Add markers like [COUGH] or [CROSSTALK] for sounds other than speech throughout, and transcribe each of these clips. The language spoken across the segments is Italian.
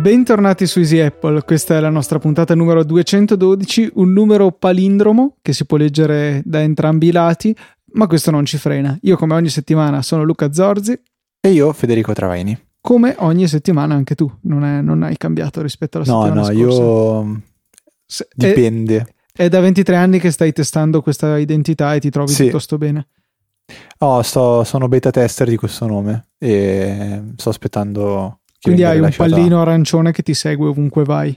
Bentornati su Easy Apple, questa è la nostra puntata numero 212, un numero palindromo che si può leggere da entrambi i lati, ma questo non ci frena. Io come ogni settimana sono Luca Zorzi e io Federico Travaini. Come ogni settimana anche tu, non, è, non hai cambiato rispetto alla no, settimana no, scorsa. No, io dipende. È, è, da 23 anni che stai testando questa identità e ti trovi sì. piuttosto bene. Oh, sto, sono beta tester di questo nome e sto aspettando quindi hai un pallino arancione che ti segue ovunque vai.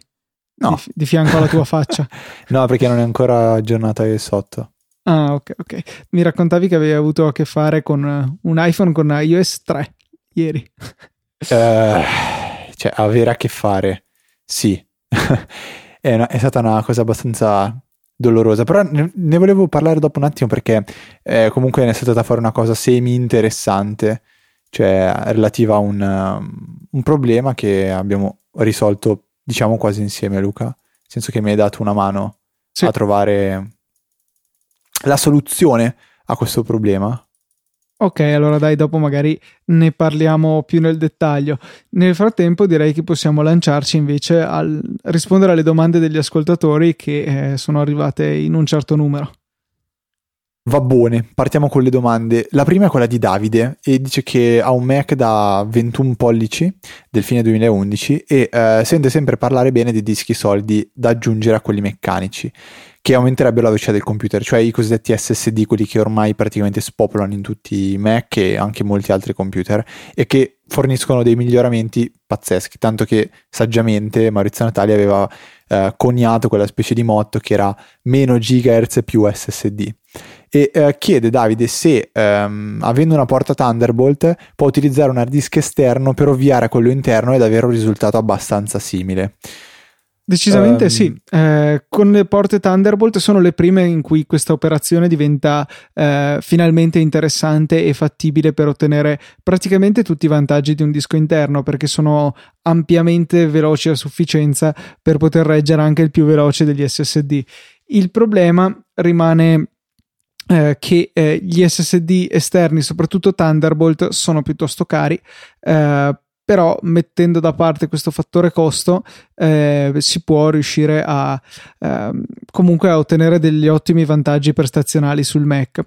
No. Di, di fianco alla tua faccia. [LAUGHS] no, perché non è ancora aggiornata sotto. Ah, ok, ok. Mi raccontavi che avevi avuto a che fare con un iPhone con iOS 3 ieri. Uh, cioè, avere a che fare, sì. [LAUGHS] è, una, è, stata una cosa abbastanza dolorosa, però ne, ne, volevo parlare dopo un attimo perché eh, comunque ne è stata fuori una cosa semi interessante cioè relativa a un, um, un problema che abbiamo risolto, diciamo, quasi insieme, Luca. Nel senso che mi hai dato una mano sì. a trovare la soluzione a questo problema. Ok, allora dai, dopo magari ne parliamo più nel dettaglio. Nel frattempo direi che possiamo lanciarci invece a rispondere alle domande degli ascoltatori che eh, sono arrivate in un certo numero. Va buone, partiamo con le domande. La prima è quella di Davide e dice che ha un Mac da 21 pollici del fine 2011 e eh, sente sempre parlare bene di dischi solidi da aggiungere a quelli meccanici che aumenterebbero la velocità del computer, cioè i cosiddetti SSD, quelli che ormai praticamente spopolano in tutti i Mac e anche molti altri computer e che forniscono dei miglioramenti pazzeschi, tanto che saggiamente Maurizio Natali aveva eh, coniato quella specie di motto che era meno gigahertz più SSD e eh, chiede Davide se ehm, avendo una porta Thunderbolt può utilizzare un hard disk esterno per ovviare a quello interno ed avere un risultato abbastanza simile. Decisamente um, sì, eh, con le porte Thunderbolt sono le prime in cui questa operazione diventa eh, finalmente interessante e fattibile per ottenere praticamente tutti i vantaggi di un disco interno perché sono ampiamente veloci a sufficienza per poter reggere anche il più veloce degli SSD. Il problema rimane eh, che eh, gli SSD esterni, soprattutto Thunderbolt, sono piuttosto cari. Eh, però mettendo da parte questo fattore costo eh, si può riuscire a ehm, comunque a ottenere degli ottimi vantaggi prestazionali sul Mac.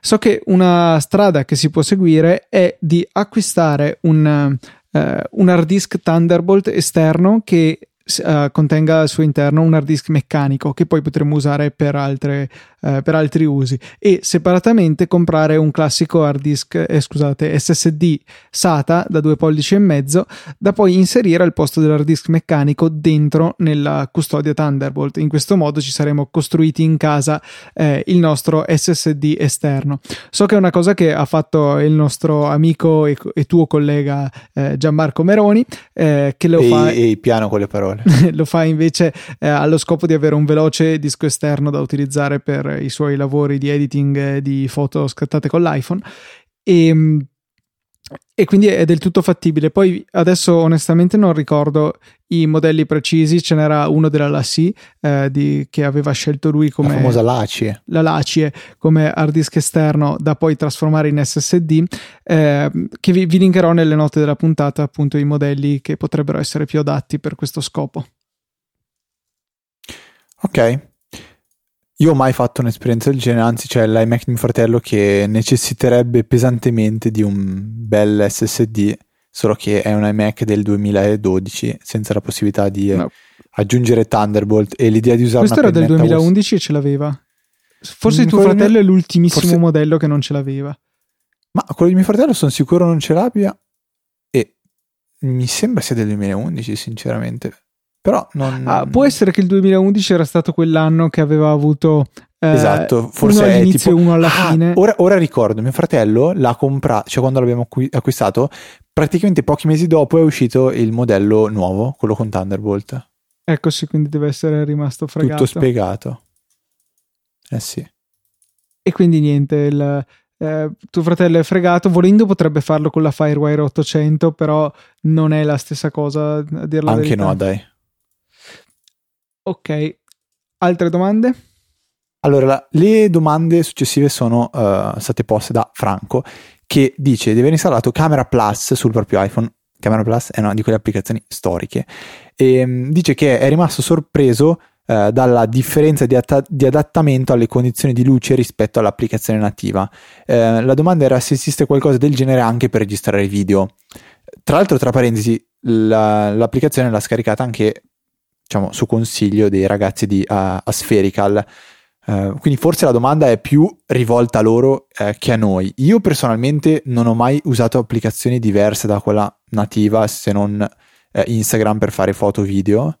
So che una strada che si può seguire è di acquistare un, eh, un hard disk Thunderbolt esterno che uh, contenga al suo interno un hard disk meccanico che poi potremo usare per, altre, uh, per altri usi e separatamente comprare un classico hard disk, eh, scusate, SSD SATA da due pollici e mezzo da poi inserire al posto dell'hard disk meccanico dentro nella custodia Thunderbolt. In questo modo ci saremo costruiti in casa eh, il nostro SSD esterno. So che è una cosa che ha fatto il nostro amico e, e tuo collega eh, Gianmarco Meroni, eh, che lo e, fa. E piano con le parole. [LAUGHS] lo fa invece eh, allo scopo di avere un veloce disco esterno da utilizzare per i suoi lavori di editing eh, di foto scattate con l'iPhone e, ehm, e quindi è del tutto fattibile. Poi adesso onestamente non ricordo i modelli precisi, ce n'era uno della LACI eh, di, che aveva scelto lui come la famosa LACIE. La LACIE come hard disk esterno da poi trasformare in SSD, eh, che vi, vi linkerò nelle note della puntata appunto i modelli che potrebbero essere più adatti per questo scopo. Ok, io ho mai fatto un'esperienza del genere, anzi c'è l'iMac di mio fratello che necessiterebbe pesantemente di un bel SSD, solo che è un iMac del 2012 senza la possibilità di no. aggiungere Thunderbolt e l'idea di usare Questo era del 2011 was... e ce l'aveva. Forse mm, tuo fratello mio... è l'ultimissimo Forse... modello che non ce l'aveva. Ma quello di mio fratello sono sicuro non ce l'abbia e mi sembra sia del 2011 sinceramente. Però non... ah, può essere che il 2011 era stato quell'anno che aveva avuto eh, esatto, forse uno all'inizio tipo, e uno alla ah, fine. Ora, ora, ricordo, mio fratello l'ha comprato, cioè quando l'abbiamo acquistato, praticamente pochi mesi dopo è uscito il modello nuovo, quello con Thunderbolt. Ecco sì, quindi deve essere rimasto fregato. Tutto spiegato. Eh sì. E quindi niente, il, eh, tuo fratello è fregato, volendo potrebbe farlo con la Firewire 800, però non è la stessa cosa a dir la Anche verità. no, dai. Ok, altre domande? Allora, la, le domande successive sono uh, state poste da Franco che dice di aver installato Camera Plus sul proprio iPhone. Camera Plus è una di quelle applicazioni storiche e um, dice che è rimasto sorpreso uh, dalla differenza di, att- di, adattamento alle condizioni di luce rispetto all'applicazione nativa. Uh, la domanda era se esiste qualcosa del genere anche per registrare video. Tra l'altro, tra parentesi, la, l'applicazione l'ha scaricata anche diciamo, su consiglio dei ragazzi di Aspherical. Uh, quindi forse la domanda è più rivolta a loro uh, che a noi. Io personalmente non ho mai usato applicazioni diverse da quella nativa se non uh, Instagram per fare foto video.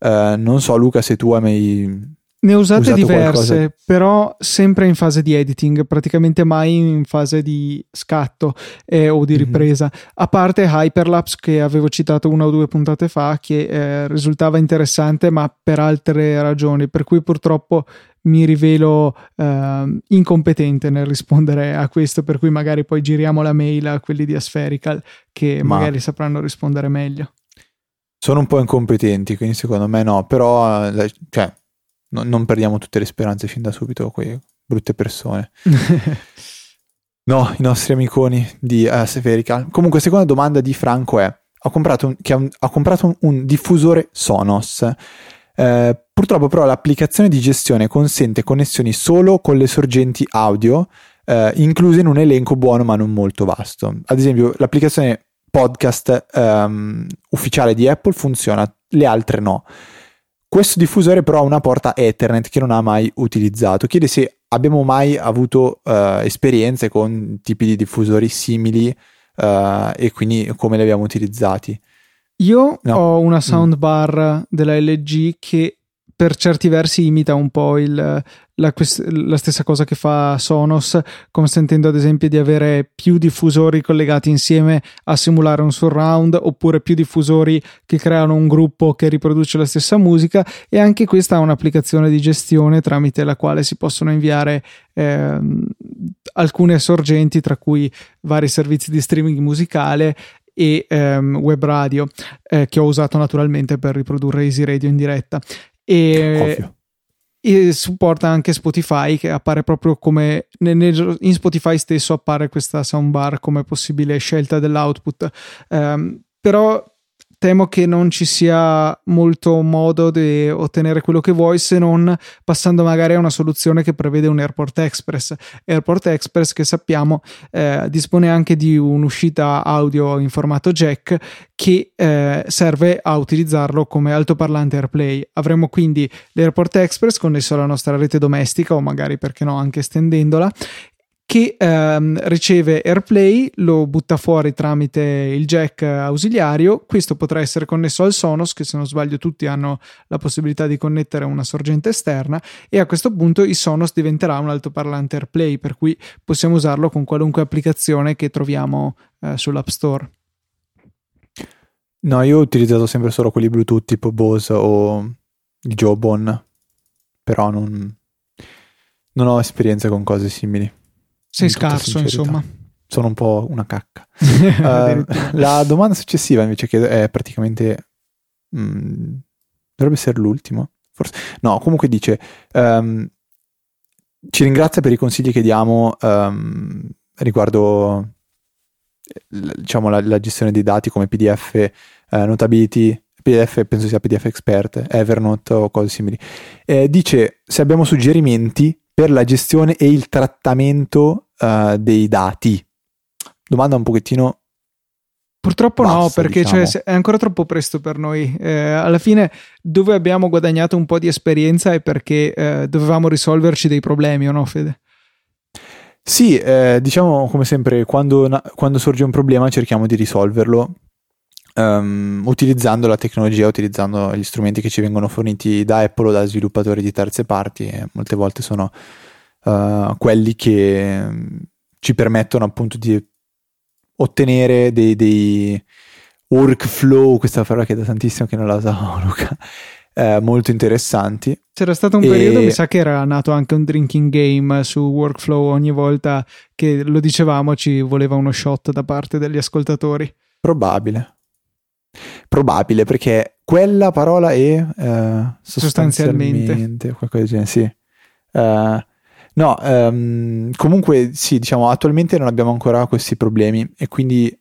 non so Luca se tu hai mai ne ho usate diverse, qualcosa... però sempre in fase di editing, praticamente mai in fase di scatto eh, o di mhm. ripresa. Mm-hmm. A parte Hyperlapse che avevo citato una o due puntate fa, che eh, risultava interessante, ma per altre ragioni, per cui purtroppo mi rivelo eh, incompetente nel rispondere a questo, per cui magari poi giriamo la mail a quelli di Aspherical che ma... magari sapranno rispondere meglio. Sono un po' incompetenti, quindi secondo me no, però eh, cioè, no, non perdiamo tutte le speranze fin da subito, quelle brutte persone. [LAUGHS] no, i nostri amiconi di uh, Severica. Comunque, seconda domanda di Franco è: ha comprato un, ha un, ha comprato un, un diffusore Sonos. Eh, purtroppo però l'applicazione di gestione consente connessioni solo con le sorgenti audio eh, incluse in un elenco buono ma non molto vasto. Ad esempio l'applicazione podcast ehm, ufficiale di Apple funziona, le altre no. Questo diffusore però ha una porta Ethernet che non ha mai utilizzato. Chiede se abbiamo mai avuto uh, esperienze con tipi di diffusori simili uh, e quindi come li abbiamo utilizzati. Io no. ho una mm. soundbar mm. della LG che per certi versi imita un po' il, la, la, stessa cosa che fa Sonos, consentendo ad esempio di avere più diffusori collegati insieme a simulare un surround, oppure più diffusori che creano un gruppo che riproduce la stessa musica. E anche questa ha un'applicazione di gestione tramite la quale si possono inviare eh, alcune sorgenti, tra cui vari servizi di streaming musicale e ehm, web radio eh, che ho usato naturalmente per riprodurre Easy Radio in diretta e, e, supporta anche Spotify che appare proprio come in Spotify stesso appare questa soundbar come possibile scelta dell'output. Um, però temo che non ci sia molto modo di ottenere quello che vuoi se non passando magari a una soluzione che prevede un Airport Express. Airport Express che sappiamo eh, dispone anche di un'uscita audio in formato jack che eh, serve a utilizzarlo come altoparlante AirPlay. Avremo quindi l'Airport Express connesso alla nostra rete domestica o magari perché no anche estendendola che ehm, riceve AirPlay, lo butta fuori tramite il jack ausiliario. Questo potrà essere connesso al Sonos, che se non sbaglio tutti hanno la possibilità di connettere una sorgente esterna, e a questo punto il Sonos diventerà un altoparlante AirPlay, per cui possiamo usarlo con qualunque applicazione che troviamo eh, sull'App Store. No, io ho utilizzato sempre solo quelli Bluetooth tipo Bose o Jawbone, però non, non ho esperienza con cose simili. Sei scarso, insomma. Sono un po' una cacca. [LAUGHS] uh, la domanda successiva invece che è praticamente... Mm, dovrebbe essere l'ultima. Forse. No, comunque dice... Um, ci ringrazia per i consigli che diamo um, riguardo diciamo, la, la, gestione dei dati come PDF, eh, Notability, PDF, penso sia PDF Expert, Evernote o cose simili. Eh, dice se abbiamo suggerimenti per la gestione e il trattamento uh, dei dati. Domanda un pochettino Purtroppo Basta, no, perché cioè, diciamo. cioè, è ancora troppo presto per noi. Eh, alla fine, dove abbiamo guadagnato un po' di esperienza è perché eh, dovevamo risolverci dei problemi, o no, Fede? Sì, eh, diciamo come sempre, quando, quando, sorge un problema cerchiamo di risolverlo um, utilizzando la tecnologia, utilizzando gli strumenti che ci vengono forniti da Apple o da sviluppatori di terze parti e molte volte sono uh, quelli che um, ci permettono appunto di ottenere dei, dei, workflow, questa parola che da tantissimo che non la usavo [LAUGHS] Luca, eh, molto interessanti. C'era stato un e... periodo, mi sa che era nato anche un drinking game su workflow ogni volta che lo dicevamo ci voleva uno shot da parte degli ascoltatori. Probabile. Probabile perché quella parola è uh, sostanzialmente, sostanzialmente, qualcosa del genere, sì. Uh, no, um, comunque sì, diciamo, attualmente non abbiamo ancora questi problemi e quindi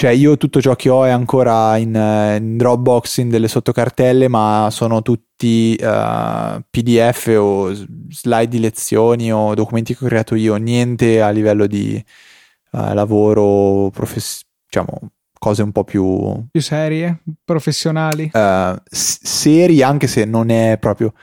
cioè io tutto ciò che ho è ancora in, in Dropbox, in delle sottocartelle, ma sono tutti uh, PDF o slide di lezioni o documenti che ho creato io, niente a livello di uh, lavoro, profes- diciamo, cose un po' più... Più serie, professionali. Uh, s- seri, anche se non è proprio,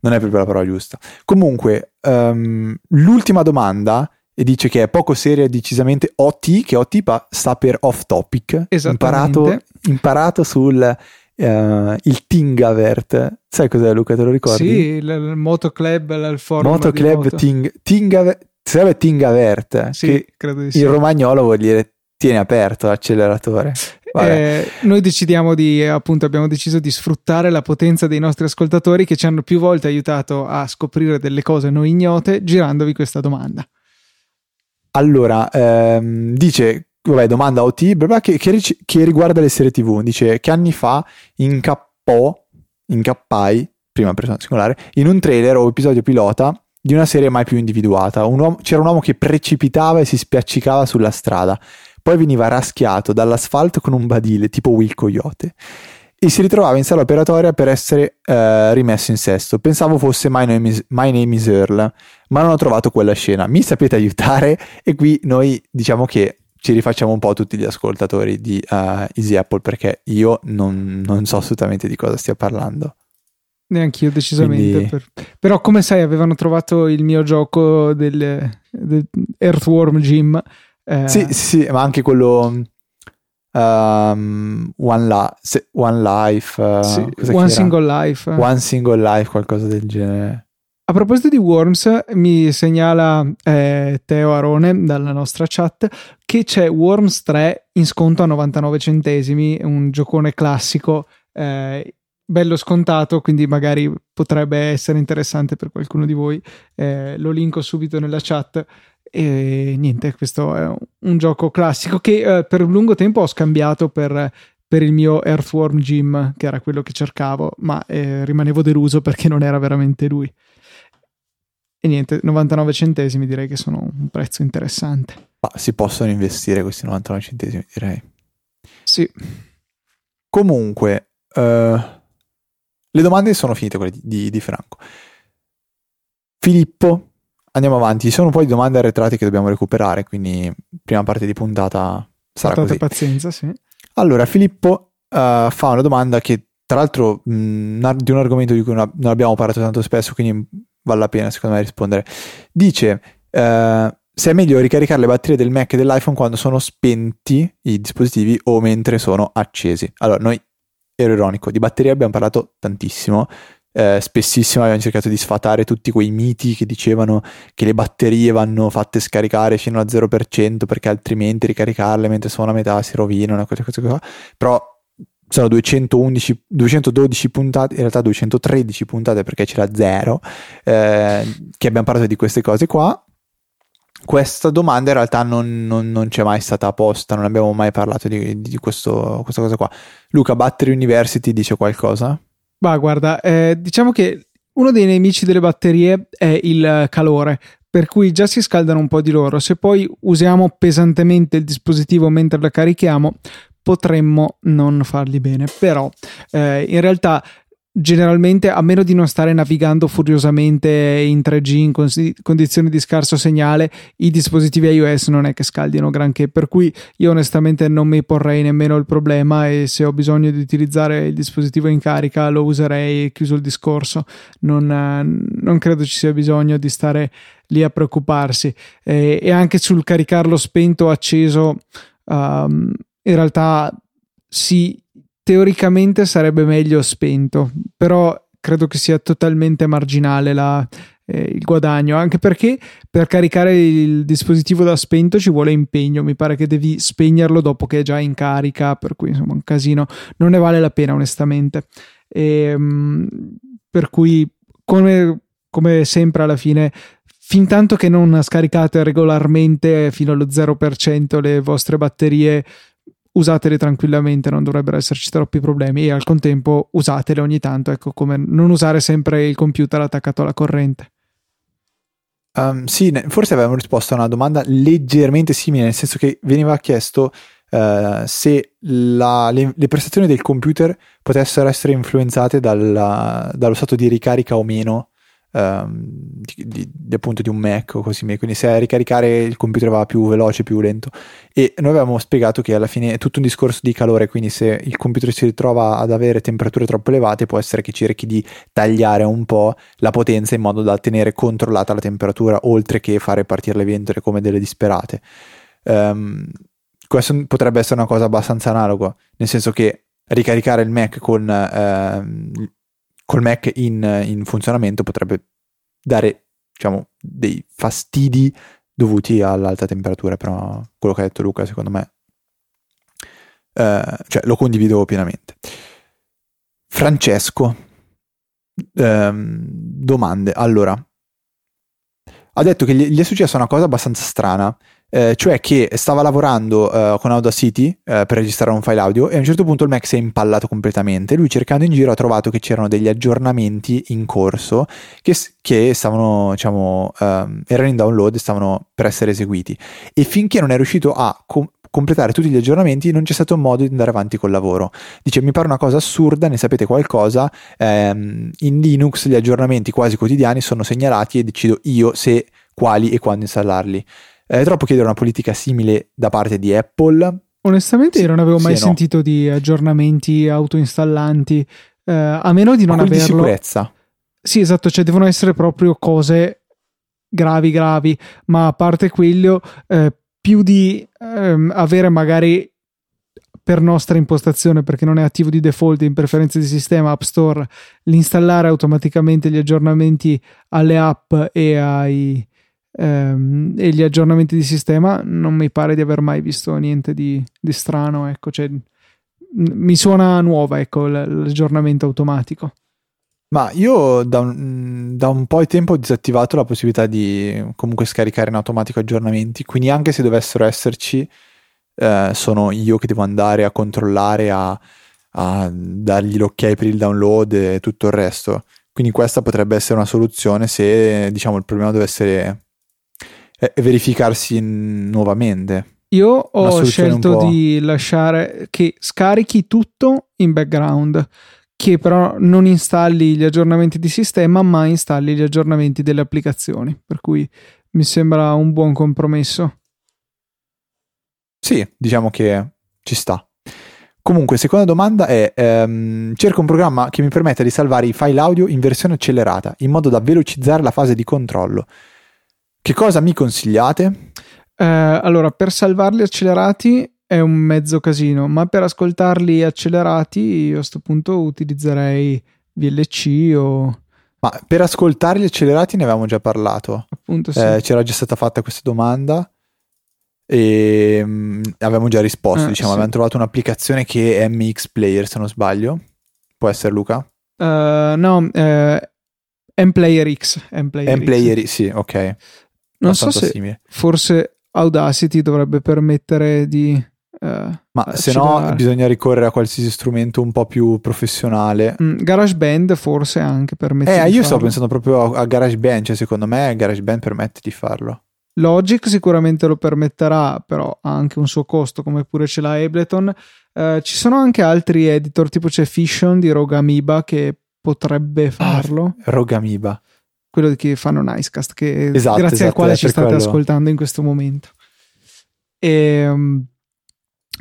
non è proprio la parola giusta. Comunque, um, l'ultima domanda e dice che è poco seria decisamente OT, che OT sta per off topic. Imparato, imparato sul uh, il Tingavert. Sai cos'è Luca, te lo ricordi? Sì, il, il Moto Club, il forum Moto Club moto. Ting, Tingavert, sarebbe Tingavert. Sì, credo di sì. In romagnolo vuol dire tieni aperto l'acceleratore. Eh, noi decidiamo di, appunto, abbiamo deciso di sfruttare la potenza dei nostri ascoltatori che ci hanno più volte aiutato a scoprire delle cose noi ignote girandovi questa domanda. Allora, ehm, dice, vabbè, domanda OT, bla bla, che, che, che, riguarda le serie TV. Dice che anni fa incappò, incappai, prima persona singolare, in un trailer o episodio pilota di una serie mai più individuata. Un uomo, c'era un uomo che precipitava e si spiaccicava sulla strada poi veniva raschiato dall'asfalto con un badile tipo Will Coyote e si ritrovava in sala operatoria per essere eh, rimesso in sesto. Pensavo fosse My Name, is, My Name is Earl, ma non ho trovato quella scena. Mi sapete aiutare? E qui noi diciamo che ci rifacciamo un po' tutti gli ascoltatori di uh, Easy Apple perché io non, non, so assolutamente di cosa stia parlando. Neanche io decisamente. Quindi... Per... Però come sai avevano trovato il mio gioco del, del Earthworm Jim eh... Sì, sì, ma anche quello um, One, La- One, Life, uh, sì, One Single Life. One Single Life, qualcosa del genere. A proposito di Worms, mi segnala eh, Teo Arone dalla nostra chat che c'è Worms 3 in sconto a 99 centesimi, un giocone classico, eh, bello scontato, quindi magari potrebbe essere interessante per qualcuno di voi. Eh, lo linko subito nella chat. E niente, questo è un gioco classico che eh, per un lungo tempo ho scambiato per, per, il mio Earthworm Jim, che era quello che cercavo, ma eh, rimanevo deluso perché non era veramente lui. E niente, 99 centesimi direi che sono un prezzo interessante. Ma si possono investire questi 99 centesimi, direi. Sì. Comunque, uh, le domande sono finite quelle di, di, di Franco. Filippo andiamo avanti. Ci sono un po' di domande arretrate che dobbiamo recuperare, quindi prima parte di puntata sarà Portate così. pazienza, sì. Allora, Filippo uh, fa una domanda che tra l'altro mh, di un argomento di cui non abbiamo parlato tanto spesso, quindi vale la pena secondo me rispondere. Dice uh, se è meglio ricaricare le batterie del Mac e dell'iPhone quando sono spenti i dispositivi o mentre sono accesi. Allora, noi ero ironico, di batterie abbiamo parlato tantissimo, eh, spessissimo abbiamo cercato di sfatare tutti quei miti che dicevano che le batterie vanno fatte scaricare fino al 0% perché altrimenti ricaricarle mentre sono a metà si rovinano, queste cose qua. Però sono 211, 212 puntate, in realtà 213 puntate perché c'era zero, eh, che abbiamo parlato di queste cose qua. Questa domanda in realtà non, non, non c'è mai stata posta, non abbiamo mai parlato di, di questo, questa cosa qua. Luca, Battery University dice qualcosa? Bah, guarda, eh, diciamo che uno dei nemici delle batterie è il calore, per cui già si scaldano un po' di loro. Se poi usiamo pesantemente il dispositivo mentre la carichiamo, potremmo non farli bene. Però eh, in realtà generalmente a meno di non stare navigando furiosamente in 3G in condizioni di scarso segnale i dispositivi iOS non è che scaldino granché. Per cui io onestamente non mi porrei nemmeno il problema e se ho bisogno di utilizzare il dispositivo in carica lo userei chiuso il discorso. Non, non credo ci sia bisogno di stare lì a preoccuparsi. E, e anche sul caricarlo spento o acceso um, in realtà si teoricamente sarebbe meglio spento, però credo che sia totalmente marginale la, eh, il guadagno, anche perché per caricare il dispositivo da spento ci vuole impegno, mi pare che devi spegnerlo dopo che è già in carica, per cui insomma un casino, non ne vale la pena onestamente. E, ehm, per cui come, come sempre alla fine fin tanto che non scaricate regolarmente fino allo 0% le vostre batterie usateli tranquillamente, non dovrebbero esserci troppi problemi e al contempo usatele ogni tanto, ecco come non usare sempre il computer attaccato alla corrente. Um, sì, forse avevamo risposto a una domanda leggermente simile, nel senso che veniva chiesto uh, se la, le, le, prestazioni del computer potessero essere influenzate dalla, dallo stato di ricarica o meno um, di, di, di, appunto di un Mac o così via. Quindi se a ricaricare il computer va più veloce, più lento. E noi avevamo spiegato che alla fine è tutto un discorso di calore, quindi se il computer si ritrova ad avere temperature troppo elevate, può essere che cerchi di tagliare un po' la potenza in modo da tenere controllata la temperatura, oltre che fare partire le ventole come delle disperate. Um, questo potrebbe essere una cosa abbastanza analoga, nel senso che ricaricare il Mac con eh, col Mac in, in funzionamento potrebbe dare diciamo, dei fastidi dovuti all'alta temperatura, però quello che ha detto Luca secondo me eh, cioè, lo condivido pienamente. Francesco, ehm, domande. Allora, ha detto che gli, gli è successa una cosa abbastanza strana eh, cioè che stava lavorando uh, con Audacity uh, per registrare un file audio e a un certo punto il Mac si è impallato completamente. Lui cercando in giro ha trovato che c'erano degli aggiornamenti in corso che, che stavano, diciamo, uh, erano in download e stavano per essere eseguiti. E finché non è riuscito a com- completare tutti gli aggiornamenti non c'è stato modo di andare avanti col lavoro. Dice mi pare una cosa assurda, ne sapete qualcosa? Ehm, in Linux gli aggiornamenti quasi quotidiani sono segnalati e decido io se, quali e quando installarli. È troppo chiedere una politica simile da parte di Apple? Onestamente io non avevo mai sì sentito no. di aggiornamenti autoinstallanti, eh, a meno di non averlo. di sicurezza. Sì, esatto, cioè devono essere proprio cose gravi, gravi, ma a parte quello, eh, più di ehm, avere magari per nostra impostazione, perché non è attivo di default in preferenze di sistema App Store, l'installare automaticamente gli aggiornamenti alle app e ai, ehm, e gli aggiornamenti di sistema non mi pare di aver mai visto niente di, di strano ecco cioè, mi suona nuova ecco l'aggiornamento automatico ma io da un, da un, po' di tempo ho disattivato la possibilità di comunque scaricare in automatico aggiornamenti, quindi anche se dovessero esserci, eh, sono io che devo andare a controllare, a, a, dargli l'ok per il download e tutto il resto. Quindi questa potrebbe essere una soluzione se diciamo il problema deve essere e verificarsi nuovamente. Io ho scelto di lasciare che scarichi tutto in background, che però non installi gli aggiornamenti di sistema, ma installi gli aggiornamenti delle applicazioni. Per cui mi sembra un buon compromesso. Sì, diciamo che ci sta. Comunque, seconda domanda è: ehm, cerco un programma che mi permetta di salvare i file audio in versione accelerata, in modo da velocizzare la fase di controllo. Che cosa mi consigliate? Eh, allora, per salvarli accelerati è un mezzo casino, ma per ascoltarli accelerati io a questo punto utilizzerei VLC o... Ma per ascoltarli accelerati ne avevamo già parlato. Appunto sì. Eh, c'era già stata fatta questa domanda e um, avevamo già risposto, eh, diciamo, sì. avevamo trovato un'applicazione che è MX Player se non sbaglio. Può essere Luca? Uh, no, uh, MPlayer X. MPlayer, MPlayer X. sì, ok non so se simile. forse Audacity dovrebbe permettere di Uh, Ma se no bisogna ricorrere a qualsiasi strumento un po' più professionale. Mm, GarageBand forse anche permette. Eh, io sto pensando proprio a, a GarageBand, cioè secondo me GarageBand permette di farlo. Logic sicuramente lo permetterà, però ha anche un suo costo, come pure ce l'ha Ableton. Uh, ci sono anche altri editor, tipo c'è Fission di Rogue Amoeba che potrebbe ah, farlo. Ah, Rogue Amoeba quello che fanno Nicecast, che, esatto, grazie esatto, al quale ci state quello. ascoltando in questo momento. E, um,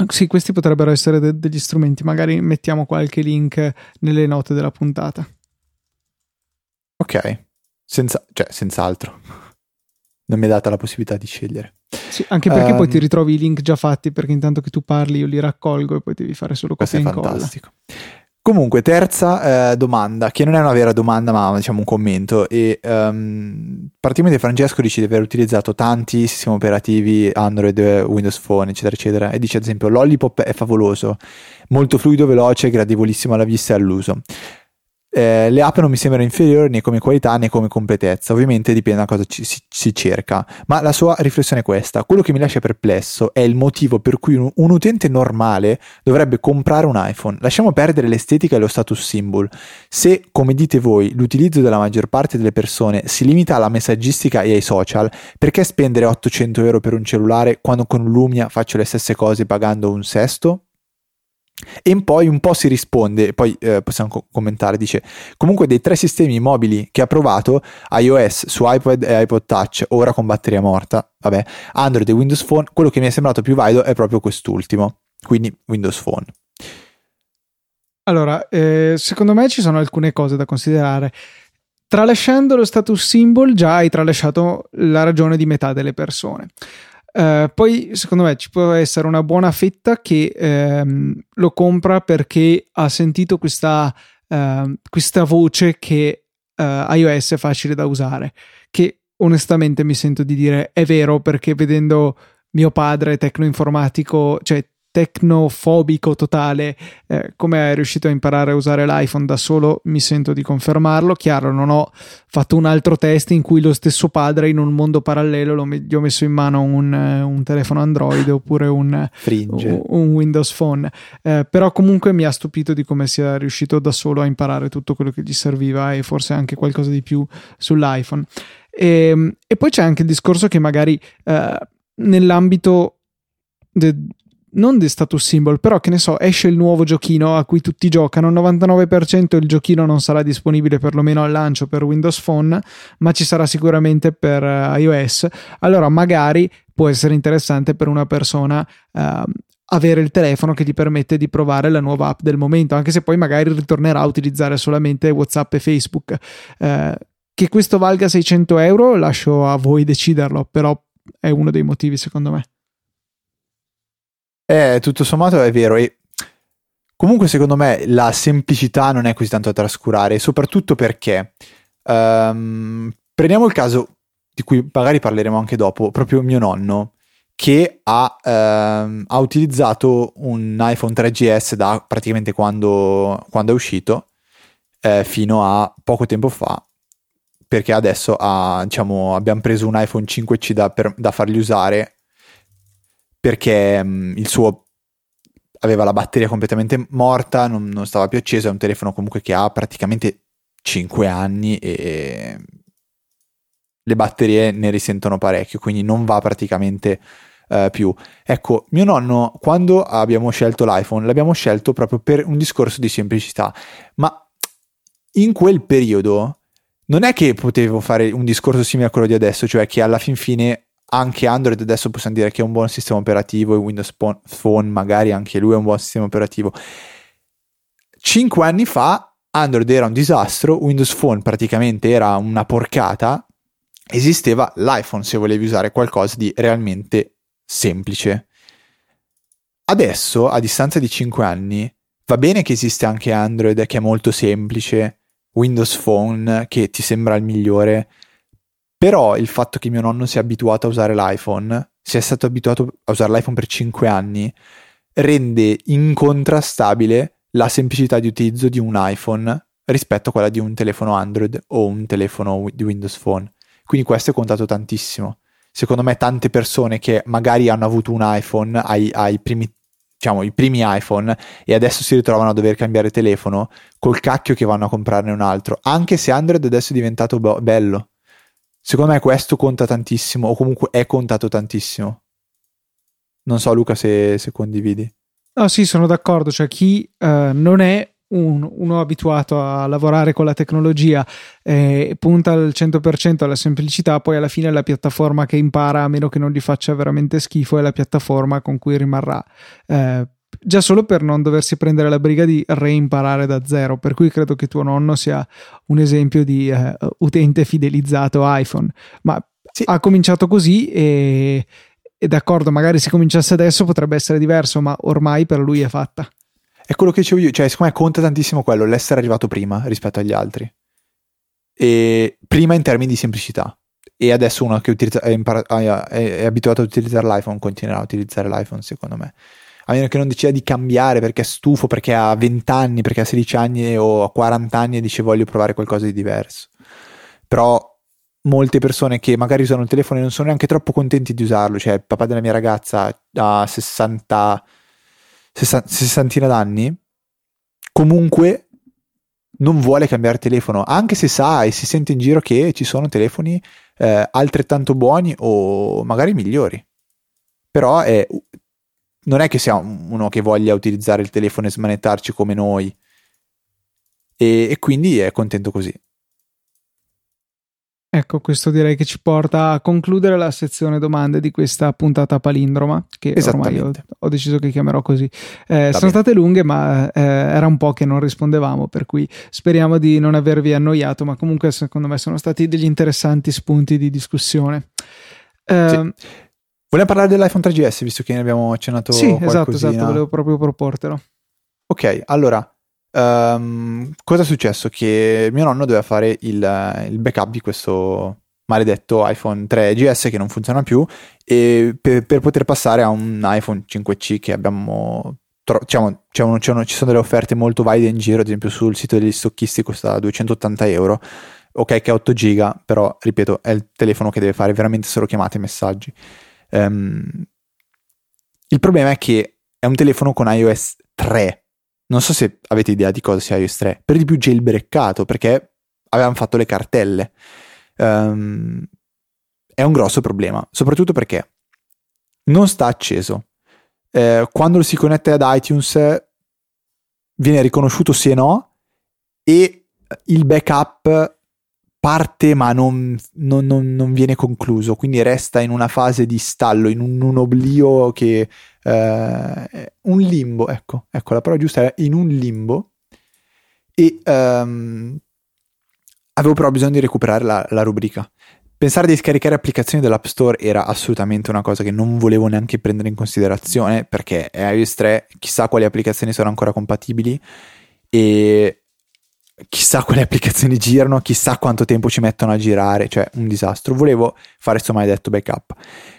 sì, questi potrebbero essere de- degli strumenti, magari mettiamo qualche link nelle note della puntata. Ok, Senza, cioè, senz'altro. Non mi è data la possibilità di scegliere. Sì, anche perché um, poi ti ehm, ritrovi i link già fatti, perché intanto che tu parli io li raccolgo e poi devi fare solo copia e incolla. Fantastico. Comunque, terza eh, domanda, che non è una vera domanda, ma diciamo un commento. E um, praticamente Francesco dice di aver utilizzato tanti sistemi operativi Android, Windows Phone, eccetera, eccetera. E dice, ad esempio, Lollipop è favoloso, molto fluido, veloce, gradevolissimo alla vista e all'uso. Eh, le app non mi sembrano inferiori né come qualità né come completezza, ovviamente dipende da cosa ci, si, si, cerca, ma la sua riflessione è questa, quello che mi lascia perplesso è il motivo per cui un, un utente normale dovrebbe comprare un iPhone, lasciamo perdere l'estetica e lo status symbol, se come dite voi l'utilizzo della maggior parte delle persone si limita alla messaggistica e ai social, perché spendere 800 euro per un cellulare quando con Lumia faccio le stesse cose pagando un sesto? E poi un po' si risponde, poi eh, possiamo co- commentare, dice comunque dei tre sistemi mobili che ha provato, iOS su iPad e iPod Touch, ora con batteria morta, vabbè, Android e Windows Phone, quello che mi è sembrato più valido è proprio quest'ultimo, quindi Windows Phone. Allora, eh, secondo me ci sono alcune cose da considerare. Tralasciando lo status symbol, già hai tralasciato la ragione di metà delle persone. Uh, poi secondo me ci può essere una buona fetta che um, lo compra perché ha sentito questa, uh, questa voce che uh, iOS è facile da usare, che onestamente mi sento di dire è vero perché vedendo mio padre tecnoinformatico, cioè tecnofobico totale, eh, come è riuscito a imparare a usare l'iPhone da solo, mi sento di confermarlo. Chiaro, non ho fatto un altro test in cui lo stesso padre in un mondo parallelo gli ho messo in mano un, un telefono Android oppure un, un Windows Phone. Eh, però comunque mi ha stupito di come sia riuscito da solo a imparare tutto quello che gli serviva e forse anche qualcosa di più sull'iPhone. E, ehm, e poi c'è anche il discorso che magari eh, nell'ambito de, non di status symbol, però che ne so, esce il nuovo giochino a cui tutti giocano, 99% il giochino non sarà disponibile perlomeno al lancio per Windows Phone, ma ci sarà sicuramente per uh, iOS. Allora magari può essere interessante per una persona uh, avere il telefono che ti permette di provare la nuova app del momento, anche se poi magari ritornerà a utilizzare solamente WhatsApp e Facebook. Uh, che questo valga 600 euro lascio a voi deciderlo, però è uno dei motivi secondo me. Eh, tutto sommato è vero e comunque secondo me la semplicità non è così tanto da trascurare, soprattutto perché um, prendiamo il caso di cui magari parleremo anche dopo, proprio mio nonno che ha, ehm, ha utilizzato un iPhone 3GS da praticamente quando, quando è uscito eh, fino a poco tempo fa perché adesso ha, diciamo, abbiamo preso un iPhone 5C da, per, da fargli usare perché mh, mm, il suo aveva la batteria completamente morta, non, non, stava più acceso, è un telefono comunque che ha praticamente 5 anni e le batterie ne risentono parecchio, quindi non va praticamente uh, più. Ecco, mio nonno, quando abbiamo scelto l'iPhone, l'abbiamo scelto proprio per un discorso di semplicità, ma in quel periodo non è che potevo fare un discorso simile a quello di adesso, cioè che alla fin fine anche Android adesso possiamo dire che è un buon sistema operativo e Windows Phone magari anche lui è un buon sistema operativo. Cinque anni fa Android era un disastro, Windows Phone praticamente era una porcata, esisteva l'iPhone se volevi usare qualcosa di realmente semplice. Adesso, a distanza di 5 anni, va bene che esiste anche Android che è molto semplice, Windows Phone che ti sembra il migliore, però il fatto che mio nonno sia abituato a usare l'iPhone, sia stato abituato a usare l'iPhone per 5 anni, rende incontrastabile la semplicità di utilizzo di un iPhone rispetto a quella di un telefono Android o un telefono di Windows Phone. Quindi questo è contato tantissimo. Secondo me tante persone che magari hanno avuto un iPhone ai, ai primi diciamo, i primi iPhone e adesso si ritrovano a dover cambiare telefono col cacchio che vanno a comprarne un altro, anche se Android adesso è diventato be- bello. Secondo me questo conta tantissimo, o comunque è contato tantissimo. Non so, Luca, se, se condividi. No, sì, sono d'accordo. Cioè, chi uh, non è un, uno abituato a lavorare con la tecnologia eh, punta al 100% alla semplicità, poi alla fine la piattaforma che impara, a meno che non gli faccia veramente schifo, è la piattaforma con cui rimarrà. Eh, già solo per non doversi prendere la briga di reimparare da zero. Per cui credo che tuo nonno sia un esempio di uh, utente fidelizzato iPhone. Ma sì. ha cominciato così e, e d'accordo, magari se cominciasse adesso potrebbe essere diverso, ma ormai per lui è fatta. È quello che dicevo io, cioè secondo me conta tantissimo quello, l'essere arrivato prima rispetto agli altri. E prima in termini di semplicità. E adesso uno che utilizza, è, impar- è, è abituato ad utilizzare l'iPhone continuerà a utilizzare l'iPhone, secondo me a meno che non decida di cambiare perché è stufo, perché ha 20 anni, perché ha 16 anni o 40 anni e dice voglio provare qualcosa di diverso. Però molte persone che magari usano il telefono e non sono neanche troppo contenti di usarlo, cioè il papà della mia ragazza ha 60 sessantina d'anni, comunque non vuole cambiare telefono, anche se sa e si sente in giro che ci sono telefoni eh, altrettanto buoni o magari migliori. Però è, non è che sia uno che voglia utilizzare il telefono e smanettarci come noi. E, e quindi è contento così. Ecco, questo direi che ci porta a concludere la sezione domande di questa puntata palindroma, che ormai ho, ho deciso che chiamerò così. Eh, sono bene. state lunghe, ma eh, era un po' che non rispondevamo, per cui speriamo di non avervi annoiato, ma comunque secondo me sono stati degli interessanti spunti di discussione. Eh, sì. Vogliamo parlare dell'iPhone 3GS, visto che ne abbiamo accennato Sì, esatto, esatto, volevo proprio proportelo. Ok, allora, Um, cosa è successo? Che mio nonno doveva fare il, il, backup di questo maledetto iPhone 3GS che non funziona più e per, per poter passare a un iPhone 5C che abbiamo diciamo, c'è uno, c'è uno, ci sono delle offerte molto valide in giro, ad esempio sul sito degli stocchisti costa 280 euro. Ok, che è 8 giga, però ripeto, è il telefono che deve fare veramente solo chiamate e messaggi. Um, il problema è che è un telefono con iOS 3 non so se avete idea di cosa sia iOS 3, per di più jailbreakato perché avevano fatto le cartelle. Um, è un grosso problema, soprattutto perché non sta acceso. Eh, quando si connette ad iTunes viene riconosciuto sì e no e il backup parte ma non, non, non, non, viene concluso, quindi resta in una fase di stallo, in un, un oblio che... Eh, un limbo, ecco, ecco la parola giusta è in un limbo. E um, avevo però bisogno di recuperare la, la rubrica. Pensare di scaricare applicazioni dell'App Store era assolutamente una cosa che non volevo neanche prendere in considerazione perché è iOS 3, chissà quali applicazioni sono ancora compatibili. E chissà quali applicazioni girano, chissà quanto tempo ci mettono a girare, cioè un disastro. Volevo fare questo maledetto backup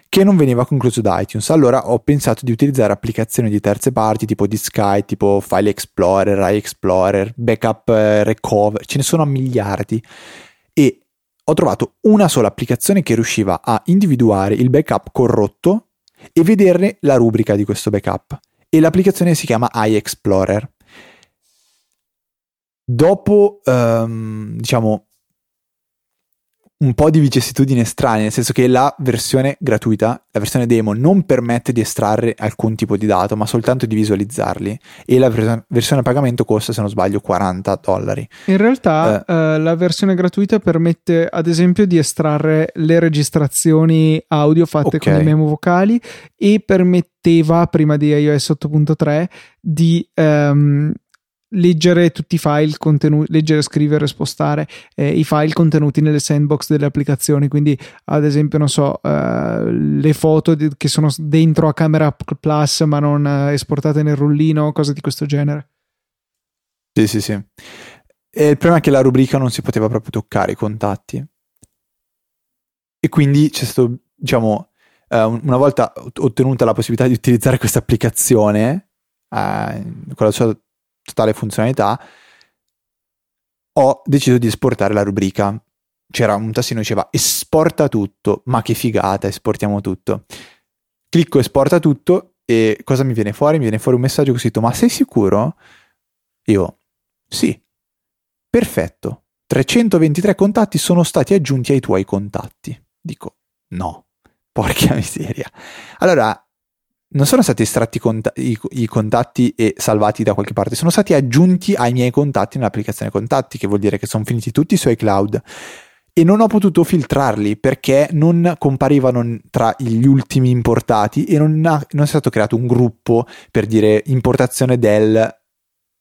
che non veniva concluso da iTunes. Allora ho pensato di utilizzare applicazioni di terze parti tipo di Sky, tipo File Explorer, iExplorer, Backup eh, Recover, ce ne sono a miliardi e ho trovato una sola applicazione che riusciva a individuare il backup corrotto e vederne la rubrica di questo backup e l'applicazione si chiama iExplorer. Dopo, um, diciamo, un po' di vicissitudine strane, nel senso che la versione gratuita, la versione demo, non permette di estrarre alcun tipo di dato, ma soltanto di visualizzarli. E la versione a pagamento costa, se non sbaglio, 40 dollari. In realtà, eh. Eh, la versione gratuita permette, ad esempio, di estrarre le registrazioni audio fatte okay. con i memo vocali e permetteva, prima di iOS 8.3, di. Um, leggere tutti i file contenuti, leggere, scrivere, spostare eh, i file contenuti nelle sandbox delle applicazioni. Quindi, ad esempio, non so, eh, le foto di, che sono dentro a Camera Plus ma non eh, esportate nel rullino, cose di questo genere. Sì, sì, sì. E il problema è che la rubrica non si poteva proprio toccare i contatti. E quindi c'è stato, diciamo, eh, una volta ottenuta la possibilità di utilizzare questa applicazione eh, con la sua totale funzionalità, ho deciso di esportare la rubrica. C'era un tastino che diceva esporta tutto, ma che figata, esportiamo tutto. Clicco esporta tutto e cosa mi viene fuori? Mi viene fuori un messaggio con scritto ma sei sicuro? Io sì, perfetto. 323 contatti sono stati aggiunti ai tuoi contatti. Dico no, porca miseria. Allora non sono stati estratti cont- i, i, contatti e salvati da qualche parte, sono stati aggiunti ai miei contatti nell'applicazione contatti, che vuol dire che sono finiti tutti su iCloud. E non ho potuto filtrarli perché non comparivano tra gli ultimi importati e non, ha, non è stato creato un gruppo per dire importazione del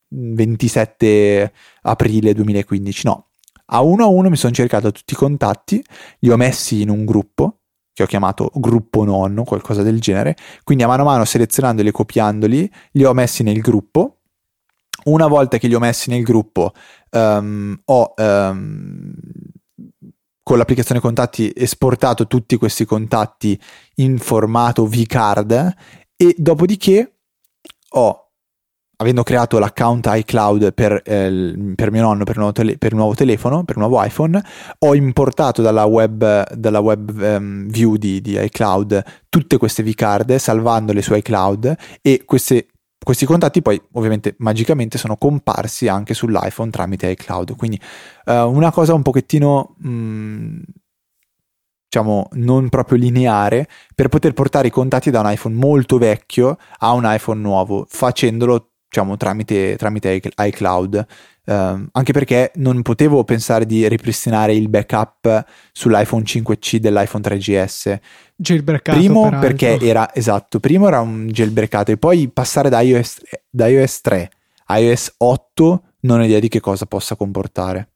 27 aprile 2015. No, a uno a uno mi sono cercato tutti i contatti, li ho messi in un gruppo che ho chiamato gruppo nonno, qualcosa del genere. Quindi a mano a mano selezionandoli e copiandoli, li ho messi nel gruppo. Una volta che li ho messi nel gruppo, um, ho um, con l'applicazione contatti esportato tutti questi contatti in formato vcard e dopodiché ho avendo creato l'account iCloud per, eh, per mio nonno per nuovo tele- per un nuovo telefono, per un nuovo iPhone, ho importato dalla web, dalla web um, view di, di, iCloud tutte queste vCard, salvandole su iCloud e queste, questi contatti poi ovviamente magicamente sono comparsi anche sull'iPhone tramite iCloud. Quindi uh, una cosa un pochettino... Mh, mm, diciamo non proprio lineare per poter portare i contatti da un iPhone molto vecchio a un iPhone nuovo facendolo diciamo, tramite, tramite iCloud. Uh, anche perché non potevo pensare di ripristinare il backup sull'iPhone 5C dell'iPhone 3GS. Jailbreakato. Primo perché era esatto, primo era un jailbreakato e poi passare da iOS, da iOS 3 a iOS 8 non ho idea di che cosa possa comportare.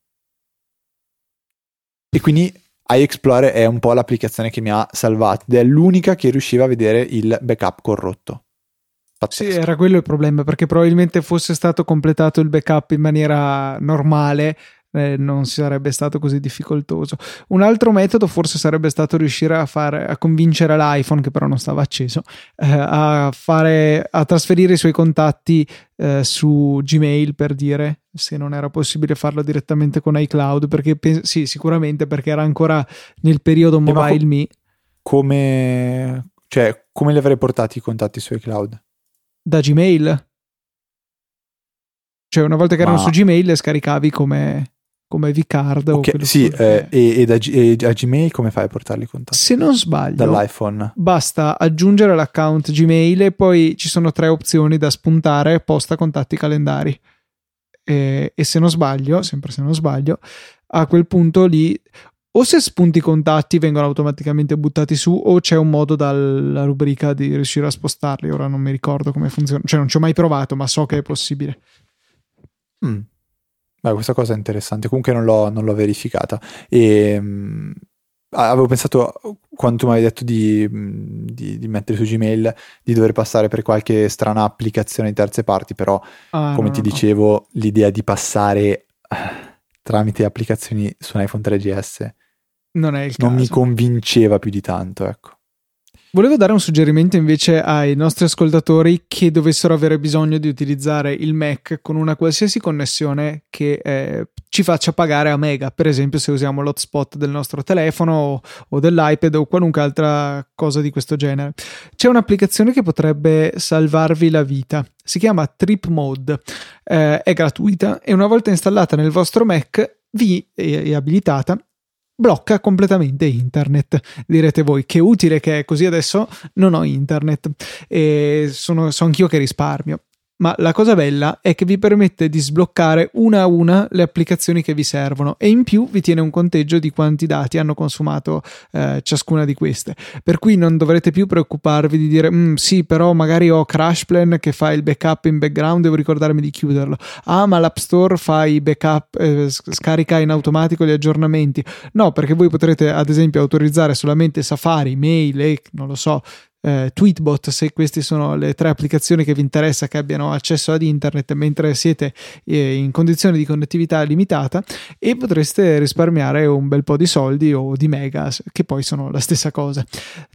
E quindi iExplorer è un po' l'applicazione che mi ha salvato ed è l'unica che riusciva a vedere il backup corrotto. Pazzesco. Sì, era quello il problema, perché probabilmente fosse stato completato il backup in maniera normale, eh, non sarebbe stato così difficoltoso. Un altro metodo forse sarebbe stato riuscire a, fare, a convincere l'iPhone, che però non stava acceso, eh, a, fare, a trasferire i suoi contatti eh, su Gmail per dire se non era possibile farlo direttamente con iCloud, perché sì, sicuramente perché era ancora nel periodo mobile co- me. Come, cioè, come li avrei portati i contatti su iCloud? Da Gmail. Cioè, una volta che erano Ma... su Gmail, le scaricavi come, come vCard. Okay, sì, eh, e, e, da, e, a Gmail come fai a portarli i contatti? Se non sbaglio, dall'iPhone. Basta aggiungere l'account Gmail e poi ci sono tre opzioni da spuntare: posta, contatti, calendari. E, e se non sbaglio, sempre se non sbaglio, a quel punto lì o se spunti i contatti vengono automaticamente buttati su o c'è un modo dalla rubrica di riuscire a spostarli. Ora non mi ricordo come funziona, cioè non ci ho mai provato, ma so che è possibile. Mm. Beh, questa cosa è interessante, comunque non l'ho, non l'ho verificata. E, mh, avevo pensato, quando tu mi hai detto di, di, di, mettere su Gmail, di dover passare per qualche strana applicazione di terze parti, però ah, come no, ti no. dicevo, l'idea di passare tramite applicazioni su un iPhone 3GS non è il caso. Non mi convinceva più di tanto, ecco. Volevo dare un suggerimento invece ai nostri ascoltatori che dovessero avere bisogno di utilizzare il Mac con una qualsiasi connessione che eh, ci faccia pagare a mega, per esempio se usiamo l'hotspot del nostro telefono o, o, dell'iPad o qualunque altra cosa di questo genere. C'è un'applicazione che potrebbe salvarvi la vita, si chiama Trip Mode, eh, è gratuita e una volta installata nel vostro Mac vi è, abilitata blocca completamente internet. Direte voi che utile che è così adesso? Non ho internet. E sono, so anch'io che risparmio ma la cosa bella è che vi permette di sbloccare una a una le applicazioni che vi servono e in più vi tiene un conteggio di quanti dati hanno consumato eh, ciascuna di queste. Per cui non dovrete più preoccuparvi di dire mm, sì, però magari ho CrashPlan che fa il backup in background, devo ricordarmi di chiuderlo. Ah, ma l'App Store fa i backup, eh, scarica in automatico gli aggiornamenti. No, perché voi potrete ad esempio autorizzare solamente Safari, Mail e non lo so, eh, Tweetbot se queste sono le tre applicazioni che vi interessa che abbiano accesso ad internet mentre siete eh, in condizioni di connettività limitata e potreste risparmiare un bel po' di soldi o di megas che poi sono la stessa cosa.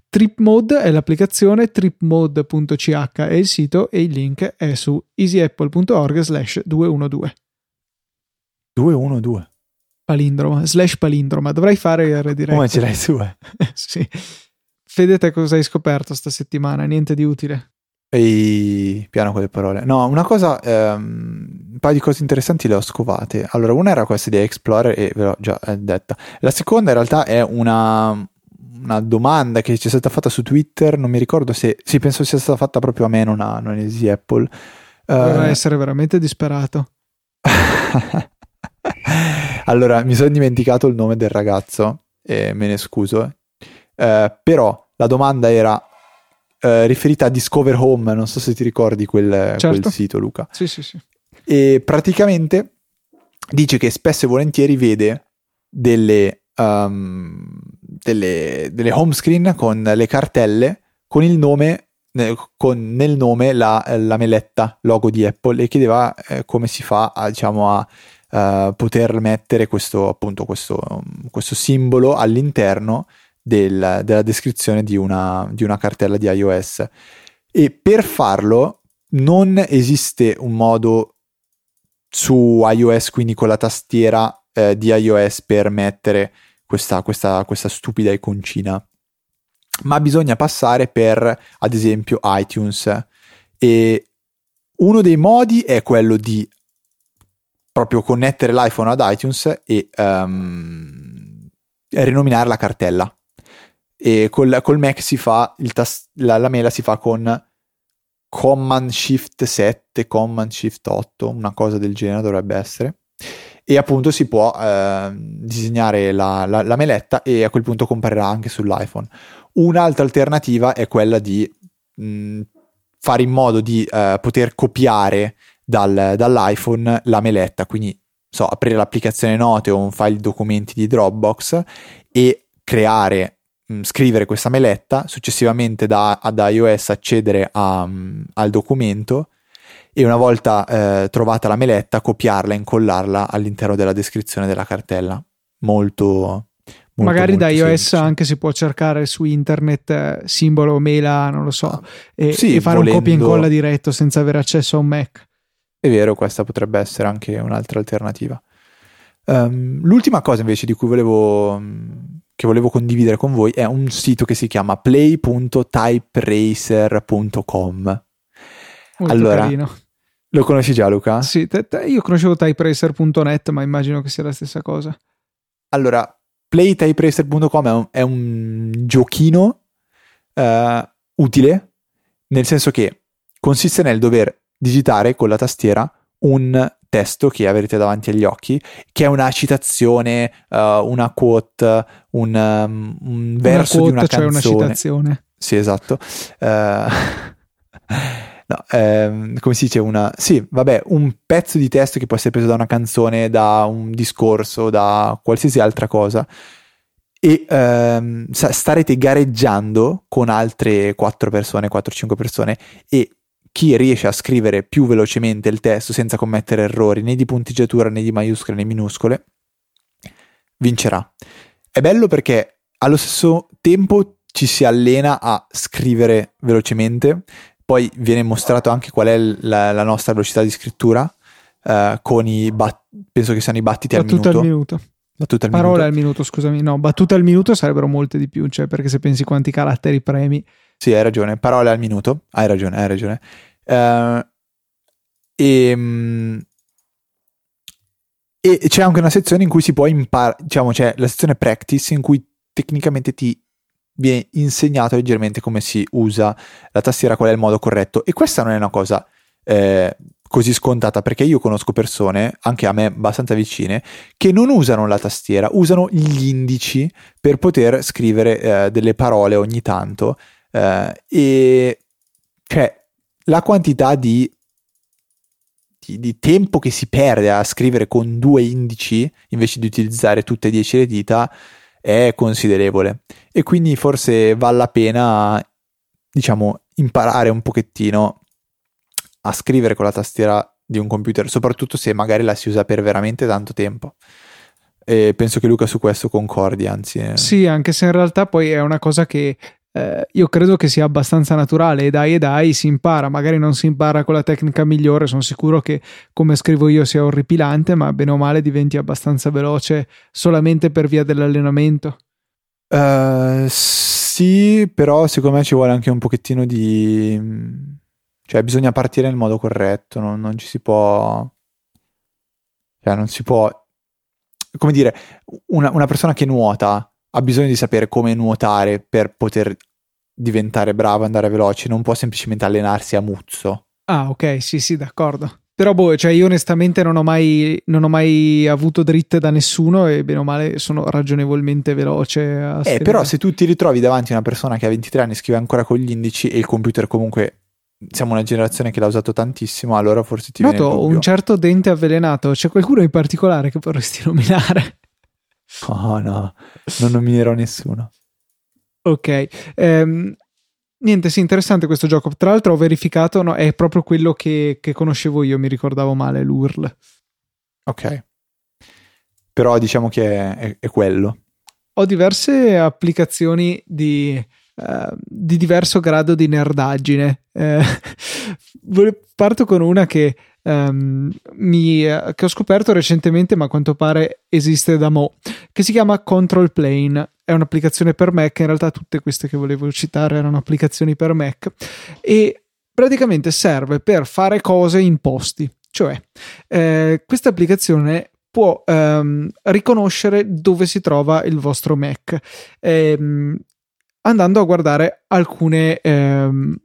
TripMode è l'applicazione, tripmode.ch è il sito e il link è su easyapple.org slash 212. 212 palindroma slash palindroma dovrei fare il redirect come ce l'hai su eh? [LAUGHS] sì Fede, te cosa hai scoperto sta settimana? Niente di utile. Ehi, piano con le parole. No, una cosa, ehm, un paio di cose interessanti le ho scovate. Allora, una era questa di Explorer e ve l'ho già eh, detta. La seconda in realtà è una, una domanda che ci è stata fatta su Twitter, non mi ricordo se, sì, penso sia stata fatta proprio a me, non a, non a Easy Apple. Doveva uh, essere veramente disperato. [LAUGHS] allora, mi sono dimenticato il nome del ragazzo e me ne scuso. Uh, però la domanda era eh, riferita a Discover Home, non so se ti ricordi quel, certo. quel sito, Luca. Sì, sì, sì. E praticamente dice che spesso e volentieri vede delle, um, delle, delle home screen con le cartelle con il nome con nel nome la, la meletta logo di Apple e chiedeva eh, come si fa a, diciamo, a uh, poter mettere questo, appunto, questo, questo simbolo all'interno del, della descrizione di una, di una cartella di iOS. E per farlo non esiste un modo su iOS, quindi con la tastiera eh, di iOS per mettere questa, questa, questa stupida iconcina. Ma bisogna passare per, ad esempio, iTunes. E uno dei modi è quello di proprio connettere l'iPhone ad iTunes e um, rinominare la cartella. E col, col Mac si fa tas- la, la mela si fa con Command Shift 7, Command Shift 8, una cosa del genere dovrebbe essere. E appunto si può eh, disegnare la, la, la, meletta e a quel punto comparirà anche sull'iPhone. Un'altra alternativa è quella di mh, fare in modo di eh, poter copiare dal, dall'iPhone la meletta, quindi so, aprire l'applicazione note o un file documenti di Dropbox e creare Mm, scrivere questa meletta, successivamente da, ad iOS accedere a, um, al documento e una volta eh, trovata la meletta copiarla e incollarla all'interno della descrizione della cartella. Molto, molto Magari molto da iOS semplice. anche si può cercare su internet eh, simbolo, mela, non lo so, ah, e, sì, e fare volendo... un copia e incolla diretto senza avere accesso a un Mac. È vero, questa potrebbe essere anche un'altra alternativa. Um, l'ultima cosa invece di cui volevo che volevo condividere con voi è un sito che si chiama play.typeracer.com. Molto allora, carino. Lo conosci già Luca? Sì, te, te, io conoscevo typeracer.net, ma immagino che sia la stessa cosa. Allora, playtyperacer.com è un, è un giochino uh, utile, nel senso che consiste nel dover digitare con la tastiera un testo che avrete davanti agli occhi, che è una citazione, uh, una quote, un, um, un verso una quote, di una cioè canzone. una citazione. Sì, esatto. Uh, [LAUGHS] no, ehm, come si dice una... Sì, vabbè, un pezzo di testo che può essere preso da una canzone, da un discorso, da qualsiasi altra cosa e ehm, starete gareggiando con altre 4 persone, 4-5 persone e chi riesce a scrivere più velocemente il testo senza commettere errori né di punteggiatura né di maiuscole né minuscole vincerà. È bello perché allo stesso tempo ci si allena a scrivere velocemente, poi viene mostrato anche qual è la, la nostra velocità di scrittura uh, con i bat- penso che siano i battiti Battuta al minuto. Al minuto. Battuta al Parole minuto. al minuto, scusami. No, battute al minuto sarebbero molte di più, cioè perché se pensi quanti caratteri premi sì, hai ragione, parole al minuto, hai ragione, hai ragione. Uh, e, e, c'è anche una sezione in cui si può imparare, diciamo, c'è la sezione practice in cui tecnicamente ti viene insegnato leggermente come si usa la tastiera, qual è il modo corretto. E questa non è una cosa eh, così scontata perché io conosco persone, anche a me abbastanza vicine, che non usano la tastiera, usano gli indici per poter scrivere eh, delle parole ogni tanto. Uh, e cioè la quantità di, di, di, tempo che si perde a scrivere con due indici invece di utilizzare tutte e dieci le dita è considerevole e quindi forse vale la pena diciamo imparare un pochettino a scrivere con la tastiera di un computer soprattutto se magari la si usa per veramente tanto tempo e penso che Luca su questo concordi anzi eh. sì anche se in realtà poi è una cosa che eh, io credo che sia abbastanza naturale e dai e dai si impara, magari non si impara con la tecnica migliore, sono sicuro che come scrivo io sia orripilante, ma bene o male diventi abbastanza veloce solamente per via dell'allenamento. Uh, sì, però secondo me ci vuole anche un pochettino di... cioè bisogna partire nel modo corretto, non, non ci si può... cioè non si può... come dire, una, una persona che nuota ha bisogno di sapere come nuotare per poter diventare bravo, andare veloce, non può semplicemente allenarsi a muzzo. Ah, ok, sì, sì, d'accordo. Però, boh, cioè io onestamente non ho, mai, non ho mai avuto dritte da nessuno e bene o male sono ragionevolmente veloce. eh, però se tu ti ritrovi davanti a una persona che ha 23 anni e scrive ancora con gli indici e il computer comunque siamo una generazione che l'ha usato tantissimo, allora forse ti Noto viene il un certo dente avvelenato, c'è qualcuno in particolare che vorresti [LAUGHS] nominare? Oh no, non nominerò nessuno. Ok, ehm, niente, sì, interessante questo gioco. Tra l'altro ho verificato, no, è proprio quello che, che conoscevo io, mi ricordavo male, l'URL. Ok, però diciamo che è, è, è quello. Ho diverse applicazioni di, uh, di diverso grado di nerdaggine. Eh, [LAUGHS] Parto con una che, um, mi, che ho scoperto recentemente, ma a quanto pare esiste da mo', che si chiama Control Plane. È un'applicazione per Mac, in realtà tutte queste che volevo citare erano applicazioni per Mac e praticamente serve per fare cose in posti. Cioè, eh, questa applicazione può ehm, riconoscere dove si trova il vostro Mac ehm, andando a guardare alcune ehm,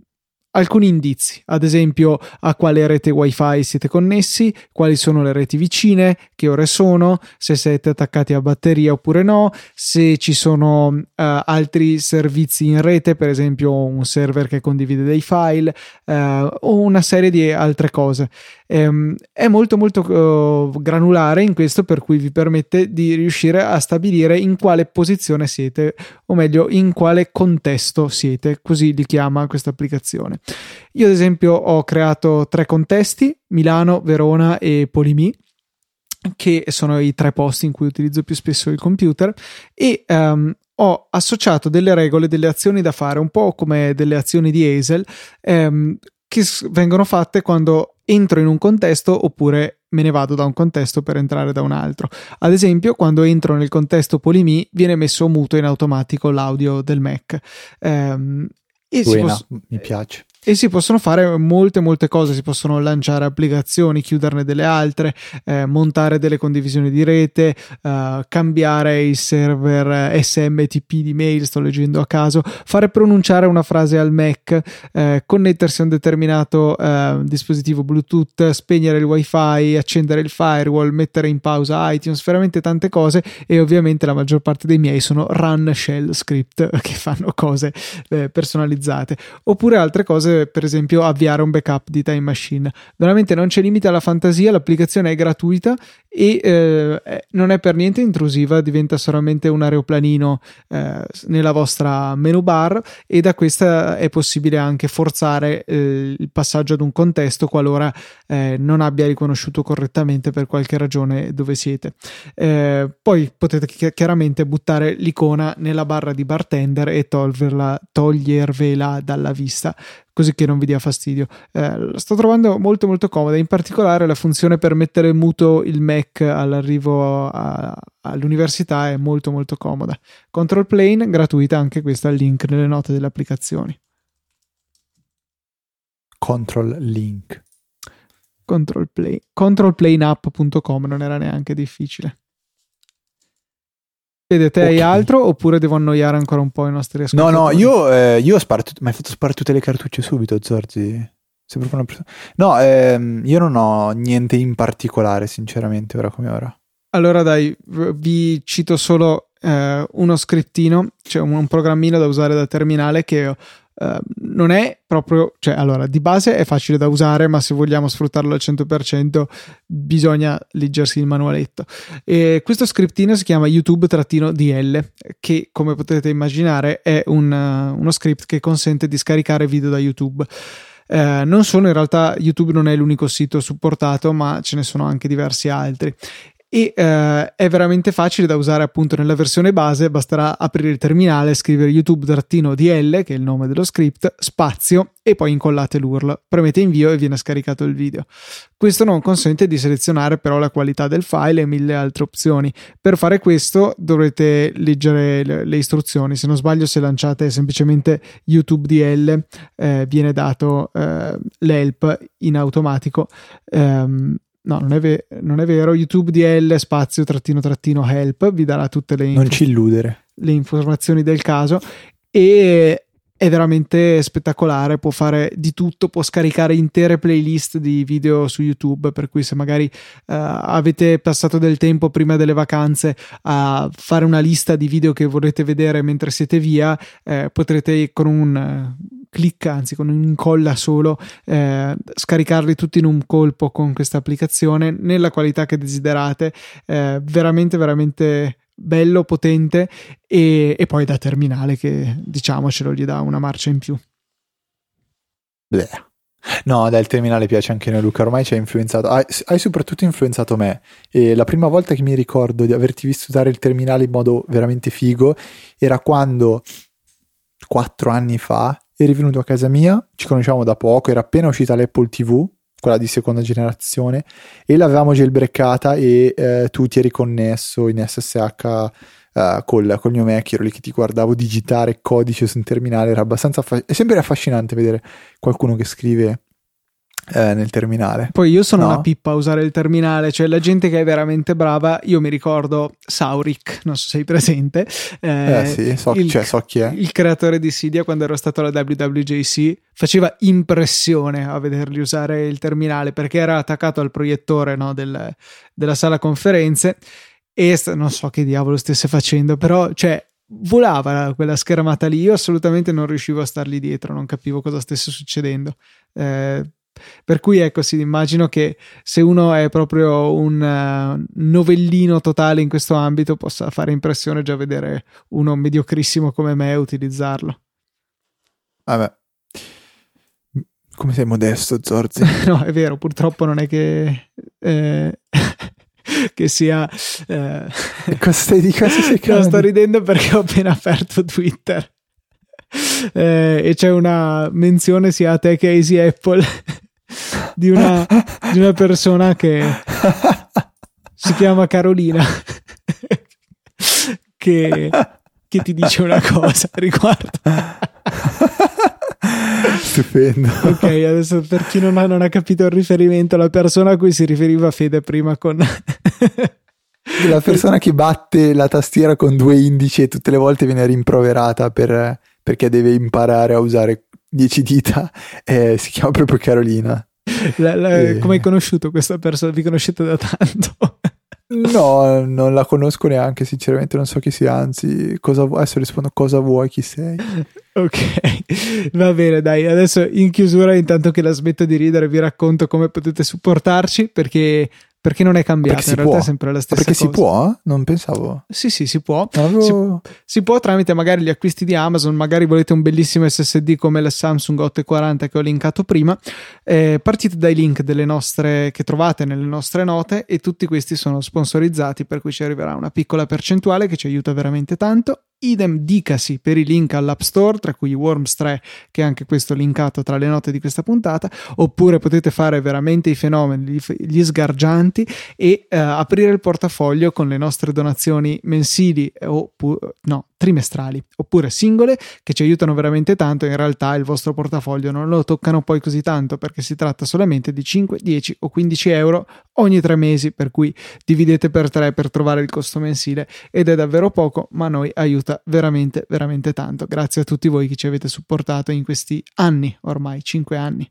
alcuni indizi, ad esempio a quale rete wifi siete connessi, quali sono le reti vicine, che ore sono, se siete attaccati a batteria oppure no, se ci sono uh, altri servizi in rete, per esempio un server che condivide dei file uh, o una serie di altre cose. Um, è molto molto uh, granulare in questo per cui vi permette di riuscire a stabilire in quale posizione siete o meglio in quale contesto siete, così li chiama questa applicazione. Io ad esempio ho creato tre contesti, Milano, Verona e Polimi che sono i tre posti in cui utilizzo più spesso il computer e um, ho associato delle regole, delle azioni da fare, un po' come delle azioni di Hazel, um, che vengono fatte quando entro in un contesto oppure me ne vado da un contesto per entrare da un altro. Ad esempio, quando entro nel contesto Polimi viene messo muto in automatico l'audio del Mac. Um, e Buena, posso... mi piace e si possono fare molte molte cose, si possono lanciare applicazioni, chiuderne delle altre, eh, montare delle condivisioni di rete, eh, cambiare il server SMTP di mail, sto leggendo a caso, fare pronunciare una frase al Mac, eh, connettersi a un determinato eh, dispositivo Bluetooth, spegnere il wifi, accendere il firewall, mettere in pausa iTunes, veramente tante cose. E ovviamente la maggior parte dei miei sono run shell script [LAUGHS] che fanno cose eh, personalizzate. Oppure altre cose per esempio avviare un backup di Time Machine. Veramente non c'è limite alla fantasia, l'applicazione è gratuita e eh, non è per niente intrusiva, diventa solamente un aeroplanino eh, nella vostra menu bar e da questa è possibile anche forzare eh, il passaggio ad un contesto qualora eh, non abbia riconosciuto correttamente per qualche ragione dove siete. Eh, poi potete chiaramente buttare l'icona nella barra di bartender e toglierla, togliervela dalla vista così che non vi dia fastidio. Eh, la sto trovando molto molto comoda, in particolare la funzione per mettere muto il Mac all'arrivo a, all'università è molto molto comoda. Control Plane gratuita anche questa, il link nelle note delle applicazioni. Control Link. Control Play. Controlplaneapp.com non era neanche difficile. Vedete, okay. hai altro oppure devo annoiare ancora un po' i nostri ascoltatori? No, no, io, eh, io ho sparato, mi hai fatto sparare tutte le cartucce subito, Zorzi. Sei proprio una persona... No, ehm, io non ho niente in particolare, sinceramente, ora come ora. Allora dai, vi cito solo eh, uno scrittino, cioè un, un, programmino da usare da terminale che Uh, non è proprio, cioè allora di base è facile da usare, ma se vogliamo sfruttarlo al 100% bisogna leggersi il manualetto. E questo scriptino si chiama YouTube-DL, che come potete immaginare è un, uh, uno script che consente di scaricare video da YouTube. Uh, non sono in realtà YouTube non è l'unico sito supportato, ma ce ne sono anche diversi altri e eh, è veramente facile da usare appunto nella versione base. Basterà aprire il terminale scrivere youtube-dl che è il nome dello script spazio e poi incollate l'URL. Premete invio e viene scaricato il video. Questo non consente di selezionare però la qualità del file e mille altre opzioni. Per fare questo dovrete leggere le, le istruzioni. Se non sbaglio se lanciate semplicemente youtube dl eh, viene dato eh, l'help in automatico ehm, No, non è, ve- non è, vero. YouTube DL spazio trattino trattino help vi darà tutte le, inf- non ci illudere. le informazioni del caso e è veramente spettacolare, può fare di tutto, può scaricare intere playlist di video su YouTube, per cui se magari uh, avete passato del tempo prima delle vacanze a fare una lista di video che vorrete vedere mentre siete via, eh, potrete con un clic, anzi con un incolla solo, eh, scaricarli tutti in un colpo con questa applicazione nella qualità che desiderate, eh, veramente veramente bello, potente e, e, poi da terminale che diciamocelo gli dà una marcia in più. Bleh. No, dai, il terminale piace anche noi, Luca. Ormai ci hai influenzato. Hai, hai, soprattutto influenzato me. E la prima volta che mi ricordo di averti visto usare il terminale in modo veramente figo era quando quattro anni fa eri venuto a casa mia, ci conosciamo da poco, era appena uscita l'Apple TV, quella di seconda generazione, e l'avevamo jailbreakata e eh, tu ti eri connesso in SSH uh, col, col mio Mac, ero lì che ti guardavo digitare codice su un terminale, era abbastanza affa- è sempre affascinante vedere qualcuno che scrive eh, nel terminale. Poi io sono no? una pippa a usare il terminale, cioè la gente che è veramente brava, io mi ricordo Sauric, non so se sei presente. Eh, eh sì, so, il, cioè, so chi è. Il creatore di Cydia quando ero stato alla WWJC faceva impressione a vedergli usare il terminale perché era attaccato al proiettore no, del, della sala conferenze e st- non so che diavolo stesse facendo, però cioè volava quella schermata lì, io assolutamente non riuscivo a stargli dietro, non capivo cosa stesse succedendo. Eh, per cui ecco, sì, immagino che se uno è proprio un uh, novellino totale in questo ambito possa fare impressione già vedere uno mediocrissimo come me utilizzarlo. Vabbè. Come sei modesto, Zorzi? [LAUGHS] no, è vero, purtroppo non è che... Eh... [LAUGHS] che sia. Eh... Cosa stai di cosa sei [LAUGHS] no, sto ridendo perché ho appena aperto Twitter eh, e c'è una menzione sia a te che a Easy Apple di una, di una persona che si chiama Carolina [LAUGHS] che, che ti dice una cosa riguardo. Stupendo. Ok, adesso per chi non ha, non ha capito il riferimento, la persona a cui si riferiva Fede prima con... [LAUGHS] la persona che batte la tastiera con due indici e tutte le volte viene rimproverata per, perché deve imparare a usare dieci dita, eh, si chiama proprio Carolina. [LAUGHS] La, la, e... Come hai conosciuto questa persona? Vi conoscete da tanto? [LAUGHS] No, non la conosco neanche, sinceramente non so chi sia, anzi, cosa? Adesso rispondo cosa vuoi, chi sei. Ok, [LAUGHS] va bene, dai, adesso in chiusura, intanto che la smetto di ridere, vi racconto come potete supportarci, perché perché non è cambiato, in realtà può. è sempre la stessa perché cosa. Perché si può? Non pensavo. Sì, sì, si può. Avevo... Si, si, può tramite magari gli acquisti di Amazon, magari volete un bellissimo SSD come il Samsung 840 che ho linkato prima. Eh, partite dai link delle nostre, che trovate nelle nostre note e tutti questi sono sponsorizzati, per cui ci arriverà una piccola percentuale che ci aiuta veramente tanto idem dicasi per i link all'App Store, tra cui Worms 3, che è anche questo linkato tra le note di questa puntata, oppure potete fare veramente i fenomeni, gli sgargianti e uh, aprire il portafoglio con le nostre donazioni mensili o no, trimestrali oppure singole che ci aiutano veramente tanto. In realtà il vostro portafoglio non lo toccano poi così tanto perché si tratta solamente di 5, 10 o 15 euro ogni tre mesi, per cui dividete per tre per trovare il costo mensile ed è davvero poco, ma noi aiuta veramente, veramente tanto. Grazie a tutti voi che ci avete supportato in questi anni, ormai 5 anni.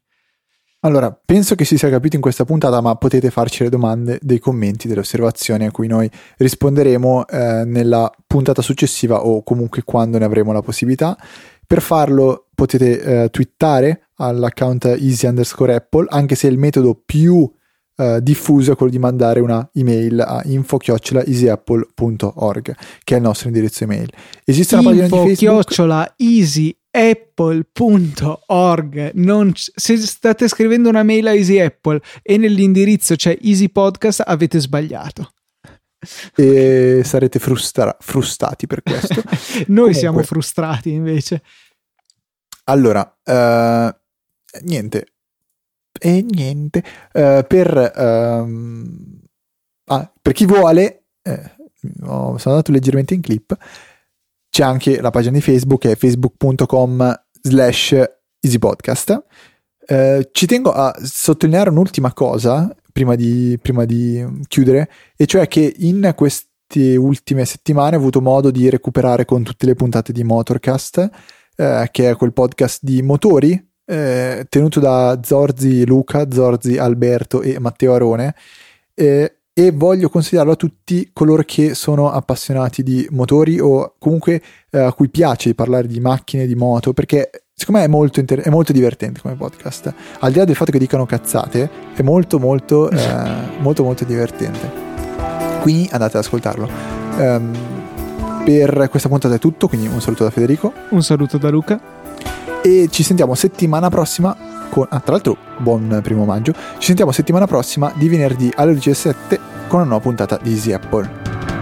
Allora, penso che si sia capito in questa puntata, ma potete farci le domande, dei commenti, delle osservazioni a cui noi risponderemo eh, nella puntata successiva o comunque quando ne avremo la possibilità. Per farlo potete eh, twittare all'account easy underscore apple, anche se il metodo più eh, diffuso è quello di mandare una email a info-easyapple.org, che è il nostro indirizzo email. Esiste una pagina di Facebook? Easy apple.org non, se state scrivendo una mail a Easy Apple e nell'indirizzo c'è Easy Podcast avete sbagliato e sarete frustra- frustati per questo [LAUGHS] noi Comunque, siamo frustrati invece allora uh, niente e niente uh, per, um, ah, per chi vuole eh, sono andato leggermente in clip c'è anche la pagina di Facebook è facebook.com slash easypodcast. Eh, ci tengo a sottolineare un'ultima cosa prima di, prima di chiudere, e cioè che in queste ultime settimane ho avuto modo di recuperare con tutte le puntate di Motorcast, eh, che è quel podcast di motori eh, tenuto da Zorzi Luca, Zorzi Alberto e Matteo Arone. Eh, e voglio consigliarlo a tutti coloro che sono appassionati di motori o comunque eh, a cui piace parlare di macchine, di moto, perché secondo me è molto, inter- è molto divertente come podcast. Al di là del fatto che dicano cazzate, è molto molto, eh, [LAUGHS] molto molto divertente. Quindi andate ad ascoltarlo. Um, per questa puntata è tutto, quindi un saluto da Federico. Un saluto da Luca. E ci sentiamo settimana prossima con, ah, tra l'altro buon primo maggio, ci sentiamo settimana prossima di venerdì alle 17 con una nuova puntata di Easy Apple.